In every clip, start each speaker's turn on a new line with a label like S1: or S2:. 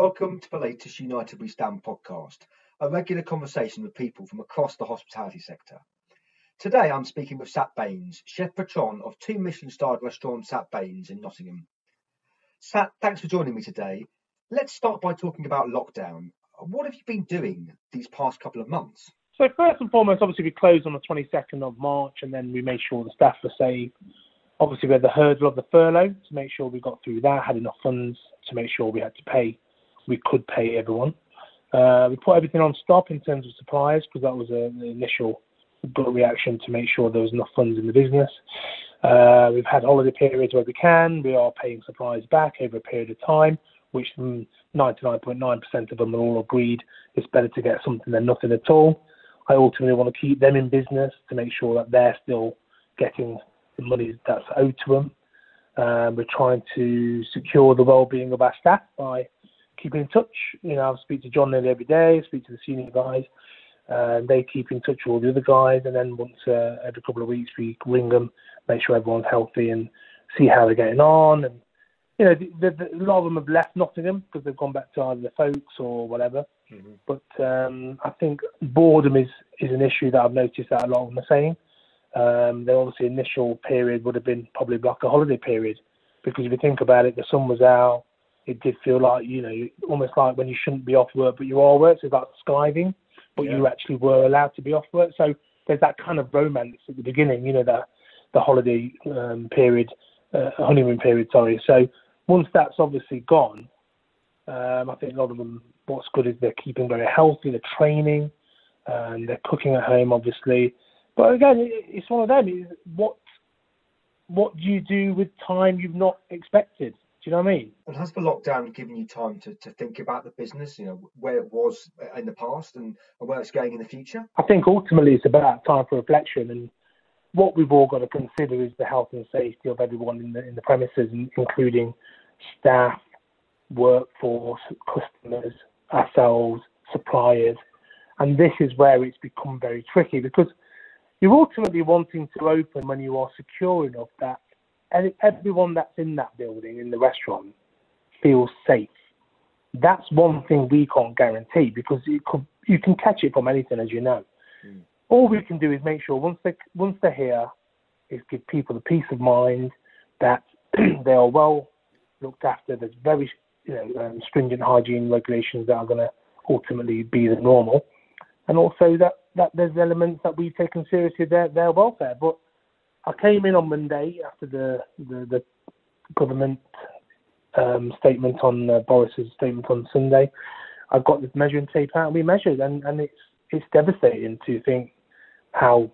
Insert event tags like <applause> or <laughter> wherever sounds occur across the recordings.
S1: Welcome to the latest United We Stand podcast, a regular conversation with people from across the hospitality sector. Today I'm speaking with Sat Bains, chef patron of two Michelin starred restaurant Sat Bains in Nottingham. Sat, thanks for joining me today. Let's start by talking about lockdown. What have you been doing these past couple of months?
S2: So first and foremost, obviously we closed on the 22nd of March, and then we made sure the staff were safe obviously we had the hurdle of the furlough to make sure we got through that, had enough funds to make sure we had to pay, we could pay everyone. Uh, we put everything on stop in terms of suppliers because that was a, an initial gut reaction to make sure there was enough funds in the business. Uh, we've had holiday periods where we can. We are paying suppliers back over a period of time, which 99.9% of them are all agreed it's better to get something than nothing at all. I ultimately want to keep them in business to make sure that they're still getting the money that's owed to them. Um, we're trying to secure the well-being of our staff by keeping in touch. You know, I speak to John nearly every day, speak to the senior guys, and they keep in touch with all the other guys. And then once uh, every couple of weeks, we ring them, make sure everyone's healthy, and see how they're getting on. And you know, the, the, a lot of them have left Nottingham because they've gone back to either the folks or whatever. Mm-hmm. But um, I think boredom is is an issue that I've noticed that a lot of them are saying. Um, the obviously initial period would have been probably like a holiday period because if you think about it, the sun was out. It did feel like you know almost like when you shouldn't be off work, but you are work. So it's like skiving, but yeah. you actually were allowed to be off work. So there's that kind of romance at the beginning, you know, that the holiday um, period, uh, honeymoon period. Sorry. So once that's obviously gone, um, I think a lot of them. What's good is they're keeping very healthy. They're training, and they're cooking at home, obviously. But again, it's one of them. What what do you do with time you've not expected? Do you know what I mean?
S1: And has the lockdown given you time to, to think about the business, you know, where it was in the past and, and where it's going in the future?
S2: I think ultimately it's about time for reflection and what we've all got to consider is the health and safety of everyone in the in the premises, including staff, workforce, customers, ourselves, suppliers. And this is where it's become very tricky because you're ultimately wanting to open when you are secure enough that everyone that's in that building, in the restaurant, feels safe. That's one thing we can't guarantee because could, you can catch it from anything, as you know. Mm. All we can do is make sure once they once they're here, is give people the peace of mind that <clears throat> they are well looked after. There's very you know um, stringent hygiene regulations that are going to ultimately be the normal, and also that that there's elements that we've taken seriously their their welfare. But I came in on Monday after the the, the government um, statement on uh, Boris's statement on Sunday. I got this measuring tape out and we measured, and, and it's it's devastating to think how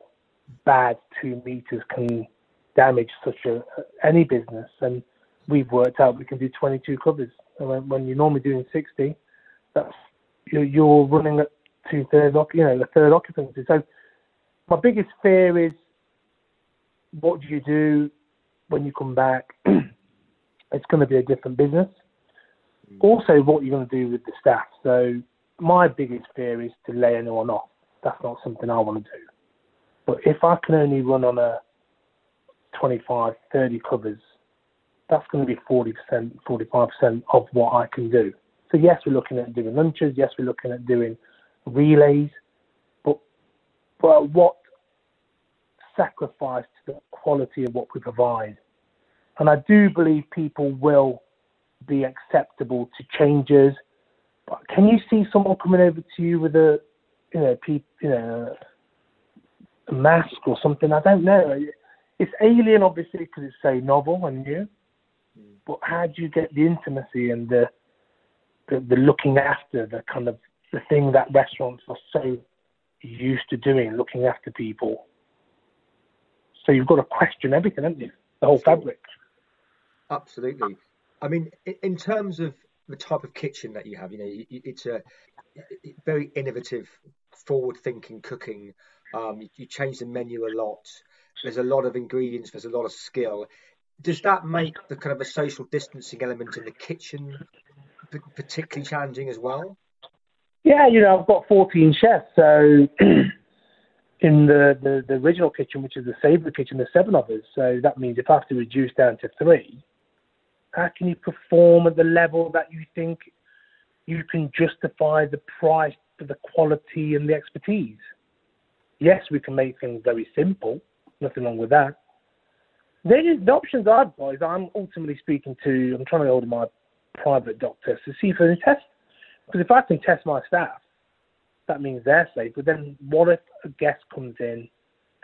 S2: bad two meters can damage such a any business. And we've worked out we can do 22 covers. When, when you're normally doing 60, that's you're, you're running at two thirds, you know, the third occupancy. So my biggest fear is what do you do when you come back? <clears throat> it's going to be a different business. Mm. Also, what you're going to do with the staff. So my biggest fear is to lay anyone off. That's not something I want to do. But if I can only run on a 25, 30 covers, that's going to be 40%, 45% of what I can do. So yes, we're looking at doing lunches. Yes, we're looking at doing relays, but but what sacrifice to the quality of what we provide. And I do believe people will be acceptable to changes. But can you see someone coming over to you with a you know pe- you know a mask or something? I don't know. It's alien, obviously, because it's so novel and new. Mm. But how do you get the intimacy and the, the the looking after the kind of the thing that restaurants are so used to doing, looking after people. So you've got to question everything, haven't you? The whole fabric.
S1: Absolutely. I mean, in terms of the type of kitchen that you have, you know, it's a very innovative, forward-thinking cooking. Um, you change the menu a lot. There's a lot of ingredients. There's a lot of skill. Does that make the kind of a social distancing element in the kitchen particularly challenging as well?
S2: Yeah, you know, I've got 14 chefs. So <clears throat> in the, the, the original kitchen, which is the savoury kitchen, there's seven of us. So that means if I have to reduce down to three, how can you perform at the level that you think you can justify the price for the quality and the expertise. Yes, we can make things very simple, nothing wrong with that. The, the options I've got is I'm ultimately speaking to, I'm trying to order my private doctor to see if there's a test. Because if I can test my staff, that means they're safe. But then what if a guest comes in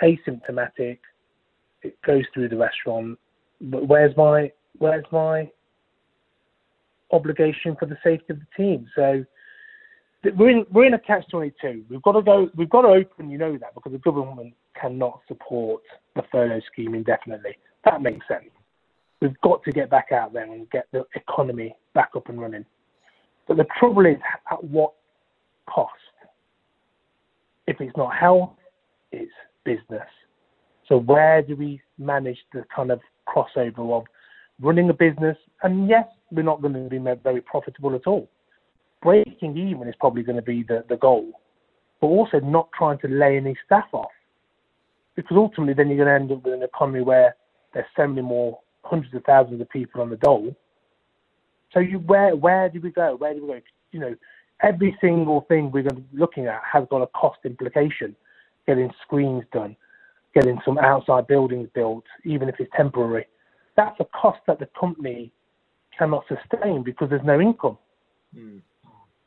S2: asymptomatic, it goes through the restaurant, but where's my where's my obligation for the safety of the team? So we're in we're in a catch twenty two. We've got to go. We've got to open. You know that because the government cannot support the furlough scheme indefinitely. That makes sense. We've got to get back out there and get the economy back up and running. But the trouble is, at what cost? If it's not health, it's business. So where do we manage the kind of crossover of running a business? And yes, we're not going to be very profitable at all. Breaking even is probably going to be the, the goal, but also not trying to lay any staff off. Because ultimately, then you're going to end up with an economy where there's so many more hundreds of thousands of people on the dole. So you, where where do we go? Where do we go? You know, every single thing we're looking at has got a cost implication. Getting screens done, getting some outside buildings built, even if it's temporary. That's a cost that the company cannot sustain because there's no income. Mm.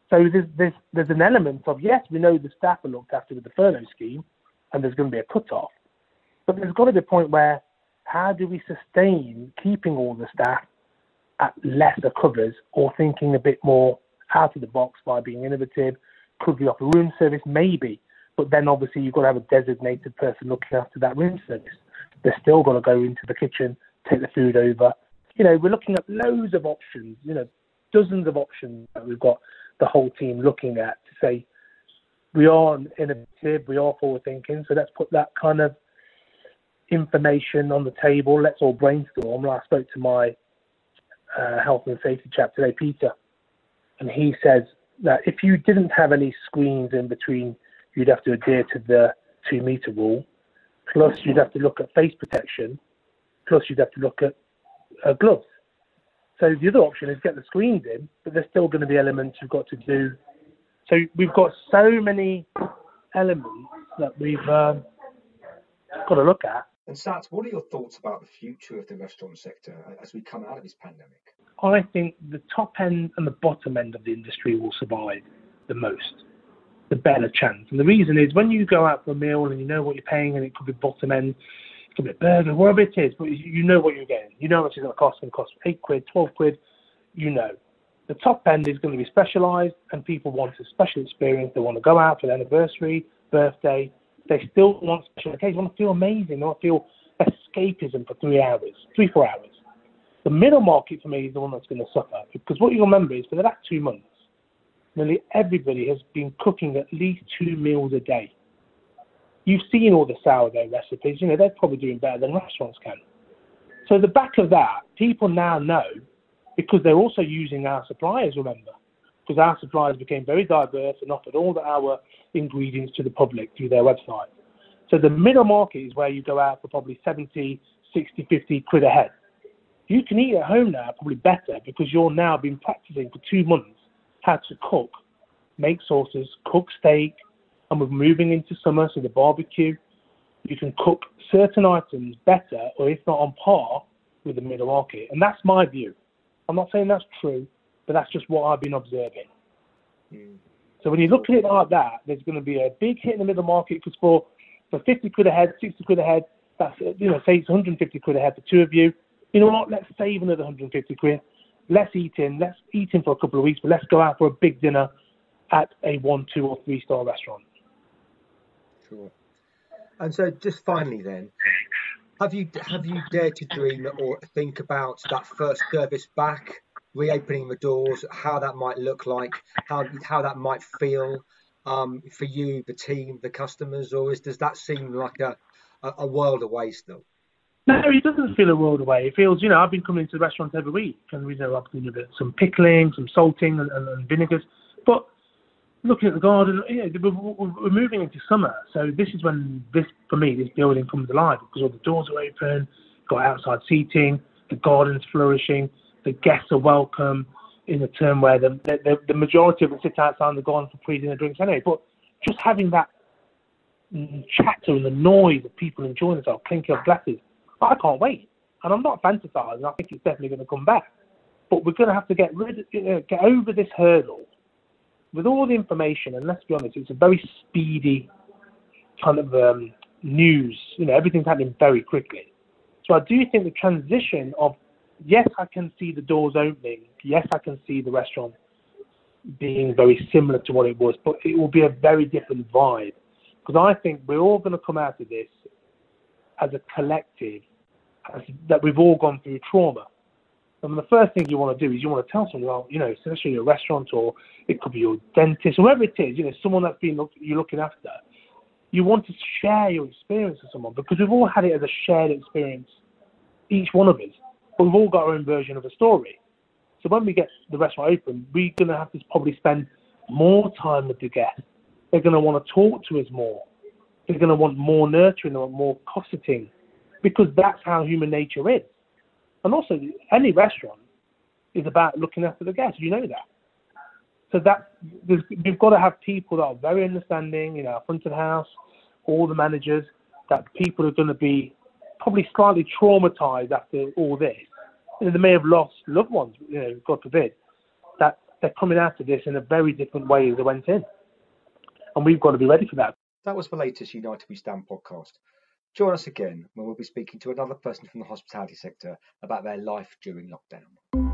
S2: So there's, there's, there's an element of, yes, we know the staff are looked after with the furlough scheme and there's going to be a cut-off, but there's got to be a point where how do we sustain keeping all the staff at lesser covers or thinking a bit more out of the box by being innovative? Could we offer room service? Maybe. But then obviously you've got to have a designated person looking after that room service. They're still going to go into the kitchen, take the food over. You know, we're looking at loads of options, you know, dozens of options that we've got the whole team looking at to say, we are innovative, we are forward thinking, so let's put that kind of information on the table. Let's all brainstorm. I spoke to my uh, health and safety chap today, Peter, and he says that if you didn't have any screens in between you'd have to adhere to the two meter rule. Plus, you'd have to look at face protection. Plus, you'd have to look at uh, gloves. So the other option is get the screens in, but there's still going to be elements you've got to do. So we've got so many elements that we've uh, got to look at.
S1: And Sats, what are your thoughts about the future of the restaurant sector as we come out of this pandemic?
S2: I think the top end and the bottom end of the industry will survive the most the better chance. And the reason is when you go out for a meal and you know what you're paying, and it could be bottom end, it could be a burger, whatever it is, but you know what you're getting. You know how much it's going to cost, and cost eight quid, twelve quid. You know. The top end is going to be specialised, and people want a special experience. They want to go out for their anniversary, birthday. They still want special occasions. They want to feel amazing. They want to feel escapism for three hours, three four hours. The middle market for me is the one that's going to suffer because what you remember is for the last two months nearly everybody has been cooking at least two meals a day. You've seen all the sourdough recipes, you know, they're probably doing better than restaurants can. So the back of that, people now know because they're also using our suppliers, remember, because our suppliers became very diverse and offered all our ingredients to the public through their website. So the middle market is where you go out for probably 70, 60, 50 quid a head. You can eat at home now probably better because you're now been practicing for two months how to cook, make sauces, cook steak, and we're moving into summer, so the barbecue. You can cook certain items better, or if not on par, with the middle market. And that's my view. I'm not saying that's true, but that's just what I've been observing. Mm. So when you look at it like that, there's going to be a big hit in the middle market because for, for 50 quid a head, 60 quid a head, that's, you know, say it's 150 quid a head for two of you. You know what? Let's save another 150 quid let's eat in, let's eat in for a couple of weeks, but let's go out for a big dinner at a one, two, or three star restaurant.
S1: Sure. And so, just finally, then, have you have you dared to dream or think about that first service back, reopening the doors, how that might look like, how how that might feel um, for you, the team, the customers, or is, does that seem like a, a, a world away still?
S2: No, it doesn't feel a world away. It feels, you know, I've been coming to the restaurant every week, and we know I've been bit some pickling, some salting, and, and, and vinegars. But looking at the garden, know, we're, we're moving into summer, so this is when this, for me, this building comes alive because all the doors are open, got outside seating, the garden's flourishing, the guests are welcome. in a term where the, the, the majority of them sit outside they're gone for pre dinner drinks anyway. But just having that chatter and the noise of people enjoying themselves, clinking of glasses, I can't wait. And I'm not fantasizing. I think it's definitely going to come back. But we're going to have to get rid, of, know, get over this hurdle with all the information. And let's be honest, it's a very speedy kind of um, news. You know, everything's happening very quickly. So I do think the transition of yes, I can see the doors opening. Yes, I can see the restaurant being very similar to what it was, but it will be a very different vibe. Because I think we're all going to come out of this as a collective, as, that we've all gone through trauma. And the first thing you want to do is you want to tell someone, well, you know, especially your restaurant or it could be your dentist, or whoever it is, you know, someone that's been look, you're looking after. You want to share your experience with someone because we've all had it as a shared experience, each one of us. But we've all got our own version of a story. So when we get the restaurant open, we're going to have to probably spend more time with the guests. They're going to want to talk to us more. They're going to want more nurturing, they want more cosseting, because that's how human nature is. And also, any restaurant is about looking after the guests. You know that. So that we've got to have people that are very understanding, you know, front of the house, all the managers, that people are going to be probably slightly traumatized after all this. You know, they may have lost loved ones, you know, God forbid, that they're coming out of this in a very different way as they went in. And we've got to be ready for that.
S1: That was the latest United We Stand podcast. Join us again when we'll be speaking to another person from the hospitality sector about their life during lockdown.